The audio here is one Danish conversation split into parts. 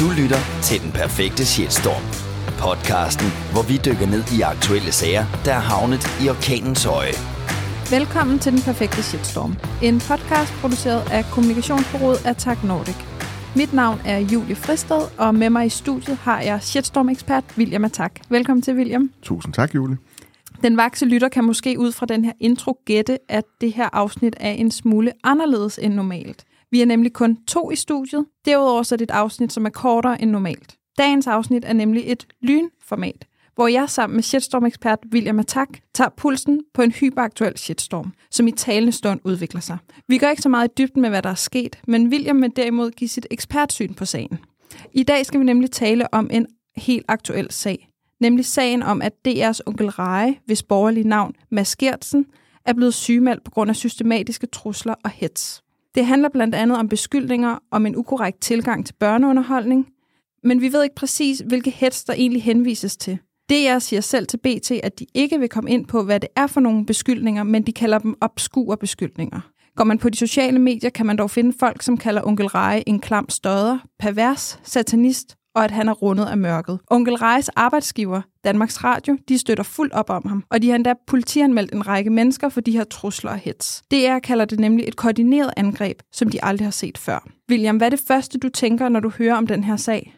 Du lytter til Den Perfekte Shitstorm. Podcasten, hvor vi dykker ned i aktuelle sager, der er havnet i orkanens øje. Velkommen til Den Perfekte Shitstorm. En podcast produceret af kommunikationsbureauet Attack Nordic. Mit navn er Julie Fristed, og med mig i studiet har jeg shitstorm-ekspert William Attack. Velkommen til, William. Tusind tak, Julie. Den vakse lytter kan måske ud fra den her intro gætte, at det her afsnit er en smule anderledes end normalt. Vi er nemlig kun to i studiet. Derudover så er det et afsnit, som er kortere end normalt. Dagens afsnit er nemlig et lynformat, hvor jeg sammen med shitstorm-ekspert William Attack tager pulsen på en hyperaktuel shitstorm, som i talende stund udvikler sig. Vi går ikke så meget i dybden med, hvad der er sket, men William vil derimod give sit ekspertsyn på sagen. I dag skal vi nemlig tale om en helt aktuel sag, nemlig sagen om, at DR's onkel Reje, hvis borgerlige navn Mads Gertsen, er blevet sygemeldt på grund af systematiske trusler og hets. Det handler blandt andet om beskyldninger om en ukorrekt tilgang til børneunderholdning, men vi ved ikke præcis, hvilke hets der egentlig henvises til. DR siger selv til BT, at de ikke vil komme ind på, hvad det er for nogle beskyldninger, men de kalder dem obskure beskyldninger. Går man på de sociale medier, kan man dog finde folk, som kalder onkel Reje en klam støder, pervers, satanist og at han er rundet af mørket. Onkel Rejes arbejdsgiver, Danmarks Radio, de støtter fuldt op om ham, og de har endda politianmeldt en række mennesker for de her trusler og hits. DR kalder det nemlig et koordineret angreb, som de aldrig har set før. William, hvad er det første, du tænker, når du hører om den her sag?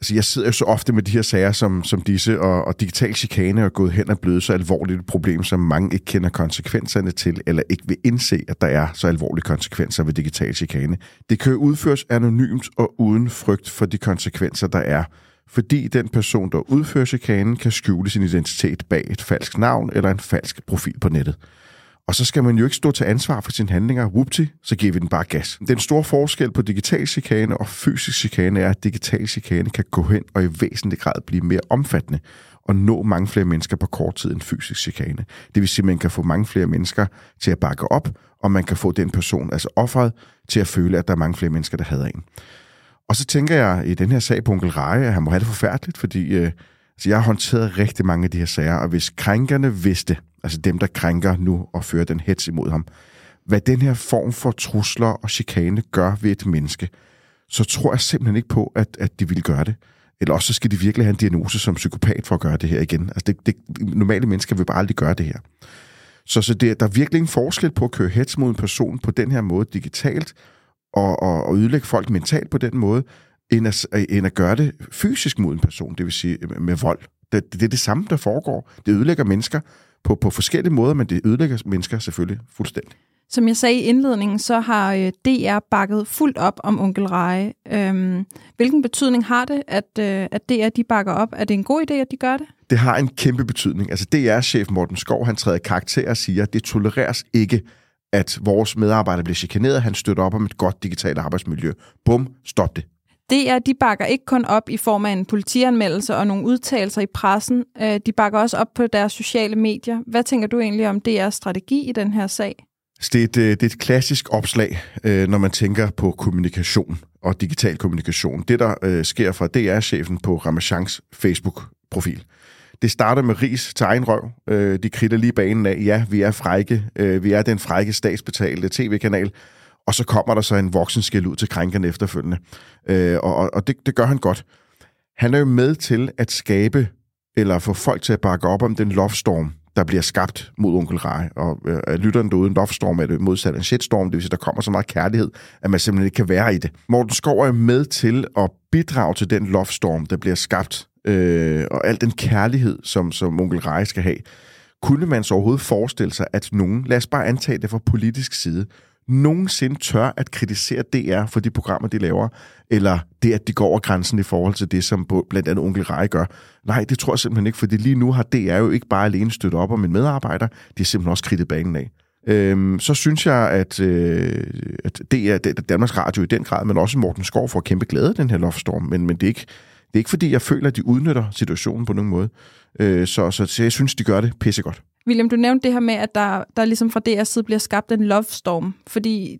Altså, jeg sidder jo så ofte med de her sager som, som disse, og, og digital chikane er gået hen og blevet så alvorligt et problem, som mange ikke kender konsekvenserne til, eller ikke vil indse, at der er så alvorlige konsekvenser ved digital chikane. Det kan udføres anonymt og uden frygt for de konsekvenser, der er, fordi den person, der udfører chikanen, kan skjule sin identitet bag et falsk navn eller en falsk profil på nettet. Og så skal man jo ikke stå til ansvar for sine handlinger. Whoopty, så giver vi den bare gas. Den store forskel på digital chikane og fysisk chikane er, at digital chikane kan gå hen og i væsentlig grad blive mere omfattende og nå mange flere mennesker på kort tid end fysisk chikane. Det vil sige, at man kan få mange flere mennesker til at bakke op, og man kan få den person, altså offeret, til at føle, at der er mange flere mennesker, der hader en. Og så tænker jeg i den her sag på onkel Reje, at han må have det forfærdeligt, fordi øh, altså jeg har håndteret rigtig mange af de her sager, og hvis krænkerne vidste, altså dem, der krænker nu og fører den hets imod ham, hvad den her form for trusler og chikane gør ved et menneske, så tror jeg simpelthen ikke på, at, at de vil gøre det. Eller også så skal de virkelig have en diagnose som psykopat for at gøre det her igen. Altså det, det, normale mennesker vil bare aldrig gøre det her. Så, så det, der er virkelig en forskel på at køre hets mod en person på den her måde digitalt, og, og, og ødelægge folk mentalt på den måde, end at, end at gøre det fysisk mod en person, det vil sige med vold. Det, det er det samme, der foregår. Det ødelægger mennesker, på, på forskellige måder, men det ødelægger mennesker selvfølgelig fuldstændig. Som jeg sagde i indledningen, så har øh, DR bakket fuldt op om onkel Reje. Øhm, hvilken betydning har det, at, øh, at DR de bakker op? Er det en god idé, at de gør det? Det har en kæmpe betydning. Altså DR-chef Morten Skov, han træder karakter og siger, at det tolereres ikke, at vores medarbejdere bliver chikaneret. Han støtter op om et godt digitalt arbejdsmiljø. Bum, stop det. DR de bakker ikke kun op i form af en politianmeldelse og nogle udtalelser i pressen. Øh, de bakker også op på deres sociale medier. Hvad tænker du egentlig om DR's strategi i den her sag? Altså, det er et, øh, det er et klassisk opslag, øh, når man tænker på kommunikation og digital kommunikation. Det, der sker fra DR-chefen på Ramachans Facebook-profil. Det starter med ris til egen røv. De kritter lige banen af, ja, vi er frække. Vi er den frække statsbetalte tv-kanal og så kommer der så en voksen ud til krænkeren efterfølgende. Øh, og og det, det gør han godt. Han er jo med til at skabe, eller få folk til at bakke op om den lovstorm, der bliver skabt mod onkel Rej. Og øh, lytteren derude, en lovstorm er det modsat en shitstorm, det vil sige, der kommer så meget kærlighed, at man simpelthen ikke kan være i det. Morten Skov er med til at bidrage til den lovstorm, der bliver skabt, øh, og al den kærlighed, som, som onkel Rej skal have. Kunne man så overhovedet forestille sig, at nogen, lad os bare antage det fra politisk side, nogensinde tør at kritisere DR for de programmer, de laver, eller det, at de går over grænsen i forhold til det, som blandt andet Onkel Rej gør. Nej, det tror jeg simpelthen ikke, fordi lige nu har DR jo ikke bare alene støttet op om en medarbejder, de har simpelthen også kridtet banen af. Øhm, så synes jeg, at, øh, at det er Danmarks Radio i den grad, men også Morten Skov får kæmpe glæde af den her loftstorm, men, men det, er ikke, det er ikke fordi, jeg føler, at de udnytter situationen på nogen måde. Øh, så, så, så jeg synes, de gør det pissegodt. William, du nævnte det her med, at der, der ligesom fra DR's side bliver skabt en love storm, fordi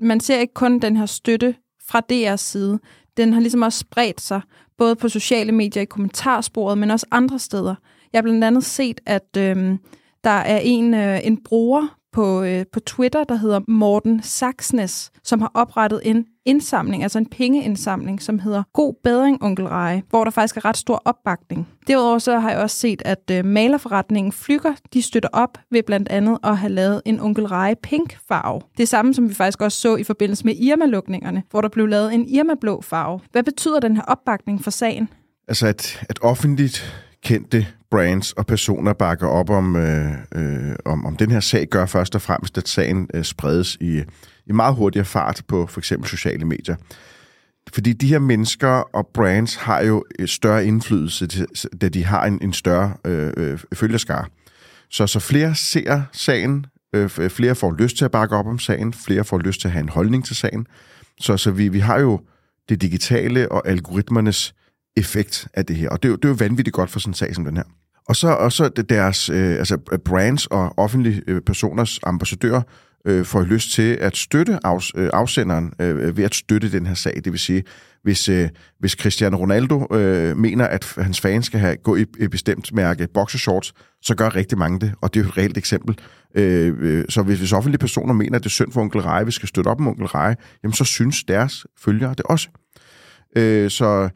man ser ikke kun den her støtte fra DR's side. Den har ligesom også spredt sig, både på sociale medier i kommentarsporet, men også andre steder. Jeg har blandt andet set, at øh, der er en, øh, en bruger på, øh, på Twitter, der hedder Morten Saxnes, som har oprettet en indsamling, altså en pengeindsamling, som hedder God Bedring, Onkel Rej, hvor der faktisk er ret stor opbakning. Derudover så har jeg også set, at øh, malerforretningen Flyger, de støtter op ved blandt andet at have lavet en Onkel Rej pink farve. Det samme, som vi faktisk også så i forbindelse med Irma-lukningerne, hvor der blev lavet en Irma-blå farve. Hvad betyder den her opbakning for sagen? Altså, at, at offentligt kendte brands og personer bakker op om, øh, øh, om, om den her sag, gør først og fremmest, at sagen øh, spredes i, i meget hurtigere fart på for eksempel sociale medier. Fordi de her mennesker og brands har jo større indflydelse, da de har en, en større øh, øh. Så, så flere ser sagen, øh, flere får lyst til at bakke op om sagen, flere får lyst til at have en holdning til sagen. Så, så vi, vi har jo det digitale og algoritmernes effekt af det her. Og det er jo, det er jo vanvittigt godt for sådan en sag som den her. Og så, og så deres øh, altså øh, brands og offentlige øh, personers ambassadører øh, får lyst til at støtte afs, øh, afsenderen øh, ved at støtte den her sag. Det vil sige, hvis, øh, hvis Cristiano Ronaldo øh, mener, at hans fans skal have gå i et bestemt mærke boxershorts, så gør rigtig mange det, og det er jo et reelt eksempel. Øh, øh, så hvis, hvis offentlige personer mener, at det er synd for onkel Reje, vi skal støtte op om onkel Reje, jamen så synes deres følgere det også. Øh, så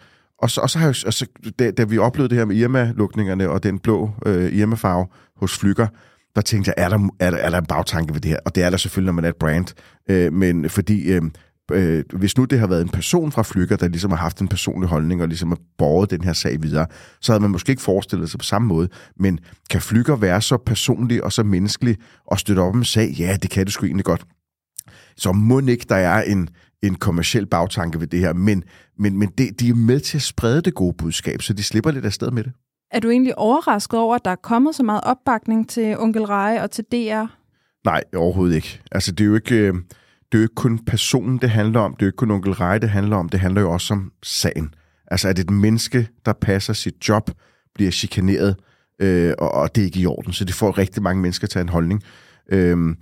og så, og så har jeg, så altså, da, da vi oplevede det her med Irma-lukningerne og den blå øh, Irma-farve hos Flykker, der tænkte jeg, er der, er, der, er der en bagtanke ved det her? Og det er der selvfølgelig, når man er et brand. Øh, men fordi, øh, øh, hvis nu det har været en person fra Flykker, der ligesom har haft en personlig holdning og ligesom har båret den her sag videre, så havde man måske ikke forestillet sig på samme måde. Men kan Flykker være så personlig og så menneskelig og støtte op en sag? Ja, det kan det sgu egentlig godt. Så må ikke, der er en, en kommersiel bagtanke ved det her, men, men, men det, de er med til at sprede det gode budskab, så de slipper lidt afsted med det. Er du egentlig overrasket over, at der er kommet så meget opbakning til Onkel Reje og til DR? Nej, overhovedet ikke. Altså, det er jo ikke, øh, det er jo ikke kun personen, det handler om. Det er jo ikke kun Onkel Reje, det handler om. Det handler jo også om sagen. Altså, at et menneske, der passer sit job, bliver chikaneret, øh, og, og det er ikke i orden. Så det får rigtig mange mennesker til en holdning. Øh,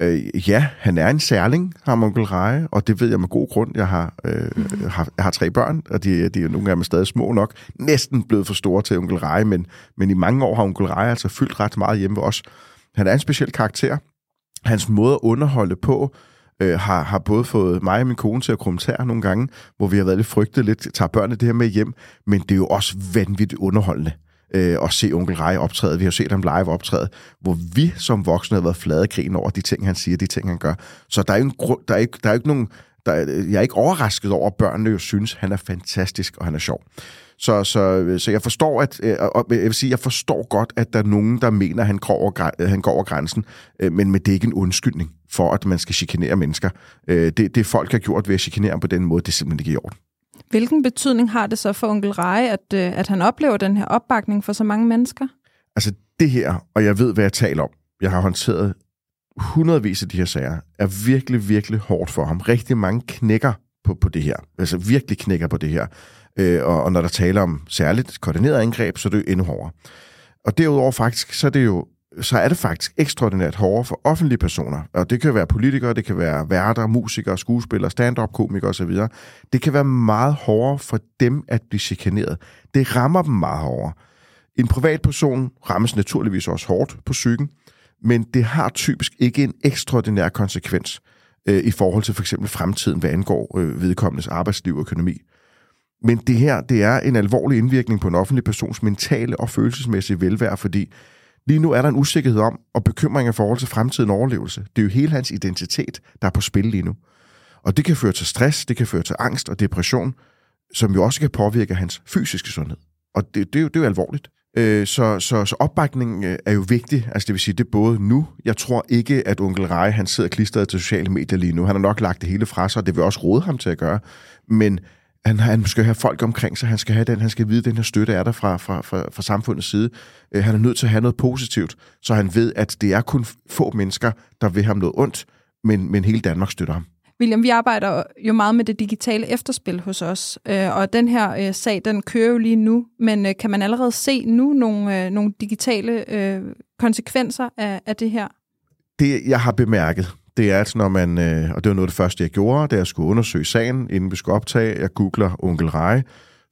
Øh, ja, han er en særling, har onkel Reje, og det ved jeg med god grund. Jeg har, øh, mm. har, jeg har tre børn, og de, de er nogle af dem stadig små nok. Næsten blevet for store til onkel Reje, men, men i mange år har onkel Reje altså fyldt ret meget hjemme ved os. Han er en speciel karakter. Hans måde at underholde på, øh, har, har både fået mig og min kone til at kommentere nogle gange, hvor vi har været lidt frygtet lidt, tager børnene det her med hjem, men det er jo også vanvittigt underholdende øh, og se onkel Rej optræde. Vi har set ham live optræde, hvor vi som voksne har været flade krigen over de ting, han siger, de ting, han gør. Så der er jo, en grund, der er ikke, der er ikke nogen... Der, jeg er ikke overrasket over, at børnene jo synes, han er fantastisk, og han er sjov. Så, så, så jeg forstår, at, øh, og jeg vil sige, jeg forstår godt, at der er nogen, der mener, at han går over, øh, han går over grænsen, øh, men, men det er ikke en undskyldning for, at man skal chikanere mennesker. Det, det folk har gjort ved at chikanere på den måde, det er simpelthen ikke i orden. Hvilken betydning har det så for onkel Reje, at, øh, at han oplever den her opbakning for så mange mennesker? Altså det her, og jeg ved, hvad jeg taler om, jeg har håndteret hundredvis af de her sager, er virkelig, virkelig hårdt for ham. Rigtig mange knækker på, på det her. Altså virkelig knækker på det her. Øh, og, og når der taler om særligt koordineret angreb, så er det jo endnu hårdere. Og derudover faktisk, så er det jo så er det faktisk ekstraordinært hårdere for offentlige personer. Og det kan være politikere, det kan være værter, musikere, skuespillere, stand-up-komikere osv. Det kan være meget hårdere for dem at blive chikaneret. Det rammer dem meget hårdere. En privatperson rammes naturligvis også hårdt på psyken, men det har typisk ikke en ekstraordinær konsekvens øh, i forhold til for eksempel fremtiden, hvad angår øh, vedkommendes arbejdsliv og økonomi. Men det her, det er en alvorlig indvirkning på en offentlig persons mentale og følelsesmæssige velvære, fordi Lige nu er der en usikkerhed om og bekymring i forhold til fremtiden overlevelse. Det er jo hele hans identitet, der er på spil lige nu. Og det kan føre til stress, det kan føre til angst og depression, som jo også kan påvirke hans fysiske sundhed. Og det, det, er, jo, det er jo alvorligt. Øh, så, så, så opbakningen øh, er jo vigtig. Altså det vil sige, det er både nu. Jeg tror ikke, at onkel Rej, han sidder klistret til sociale medier lige nu. Han har nok lagt det hele fra sig, og det vil også råde ham til at gøre. Men han, han skal have folk omkring sig, han skal have den, han skal vide, at den her støtte er der fra, fra, fra, fra samfundets side. Øh, han er nødt til at have noget positivt, så han ved, at det er kun få mennesker, der vil ham noget ondt, men, men hele Danmark støtter ham. William, vi arbejder jo meget med det digitale efterspil hos os, øh, og den her øh, sag, den kører jo lige nu, men øh, kan man allerede se nu nogle, øh, nogle digitale øh, konsekvenser af, af det her? Det, jeg har bemærket, det er, at når man, øh, og det var noget af det første, jeg gjorde, da jeg skulle undersøge sagen, inden vi skulle optage, jeg googler onkel Rej,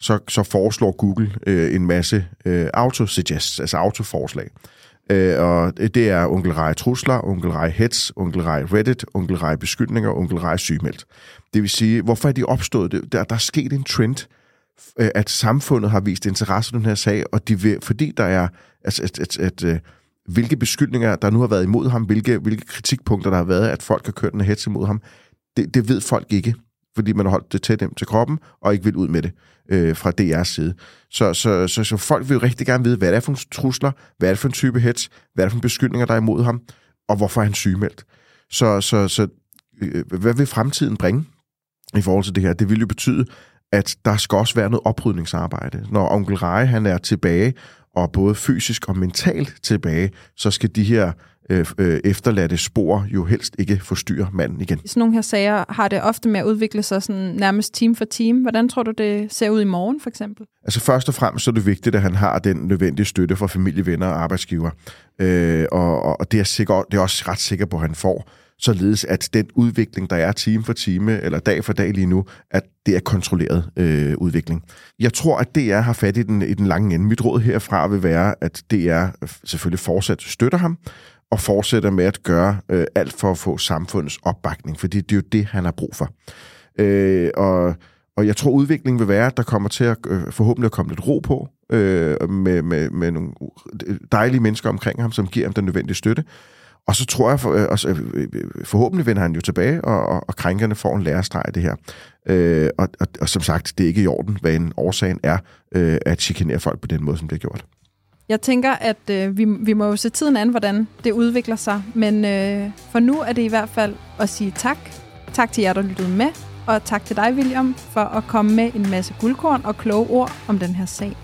så, så foreslår Google øh, en masse øh, autosuggests, altså autoforslag. Øh, og det er onkel Rej trusler, onkel Rej hets, onkel Rej Reddit, onkel Rej beskyldninger, onkel Rej sygemeldt. Det vil sige, hvorfor er de opstået? Der, der er sket en trend, øh, at samfundet har vist interesse i den her sag, og de vil, fordi der er, altså, at, at, at, at øh, hvilke beskyldninger, der nu har været imod ham, hvilke, hvilke kritikpunkter, der har været, at folk har kørt en hets imod ham, det, det ved folk ikke, fordi man har holdt det tæt dem til kroppen, og ikke vil ud med det øh, fra DR's side. Så, så, så, så folk vil jo rigtig gerne vide, hvad det er for en trusler, hvad er det for en type hets, hvad er det for en beskyldninger, der er imod ham, og hvorfor er han sygemeldt. Så, så, så øh, hvad vil fremtiden bringe i forhold til det her? Det vil jo betyde, at der skal også være noget oprydningsarbejde. Når onkel Reje, han er tilbage, og både fysisk og mentalt tilbage, så skal de her øh, øh, efterladte spor jo helst ikke forstyrre manden igen. I sådan nogle her sager har det ofte med at udvikle sig sådan nærmest team for team. Hvordan tror du, det ser ud i morgen, for eksempel? Altså først og fremmest så er det vigtigt, at han har den nødvendige støtte fra familie, venner og arbejdsgiver. Øh, og, og det, er sikker, det er også ret sikker på, at han får således at den udvikling, der er time for time, eller dag for dag lige nu, at det er kontrolleret øh, udvikling. Jeg tror, at DR har fat i den, i den lange ende. Mit råd herfra vil være, at DR selvfølgelig fortsat støtter ham, og fortsætter med at gøre øh, alt for at få samfundets opbakning, fordi det er jo det, han har brug for. Øh, og, og jeg tror, udviklingen vil være, at der kommer til at øh, forhåbentlig at komme lidt ro på, øh, med, med, med nogle dejlige mennesker omkring ham, som giver ham den nødvendige støtte. Og så tror jeg, for, øh, og så, øh, øh, forhåbentlig vender han jo tilbage, og, og, og krænkerne får en lærestreg af det her. Øh, og, og, og som sagt, det er ikke i orden, hvad en årsagen er, øh, at chikanere folk på den måde, som det er gjort. Jeg tænker, at øh, vi, vi må jo se tiden an, hvordan det udvikler sig. Men øh, for nu er det i hvert fald at sige tak. Tak til jer, der lyttede med. Og tak til dig, William, for at komme med en masse guldkorn og kloge ord om den her sag.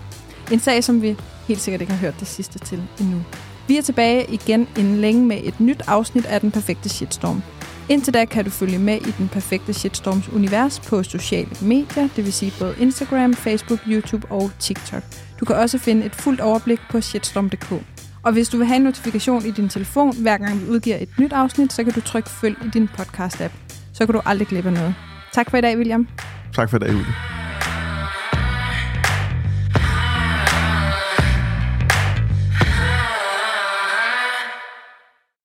En sag, som vi helt sikkert ikke har hørt det sidste til endnu. Vi er tilbage igen inden længe med et nyt afsnit af Den Perfekte Shitstorm. Indtil da kan du følge med i Den Perfekte Shitstorms univers på sociale medier, det vil sige både Instagram, Facebook, YouTube og TikTok. Du kan også finde et fuldt overblik på shitstorm.dk. Og hvis du vil have en notifikation i din telefon, hver gang vi udgiver et nyt afsnit, så kan du trykke følg i din podcast-app. Så kan du aldrig glemme noget. Tak for i dag, William. Tak for i dag, Julie.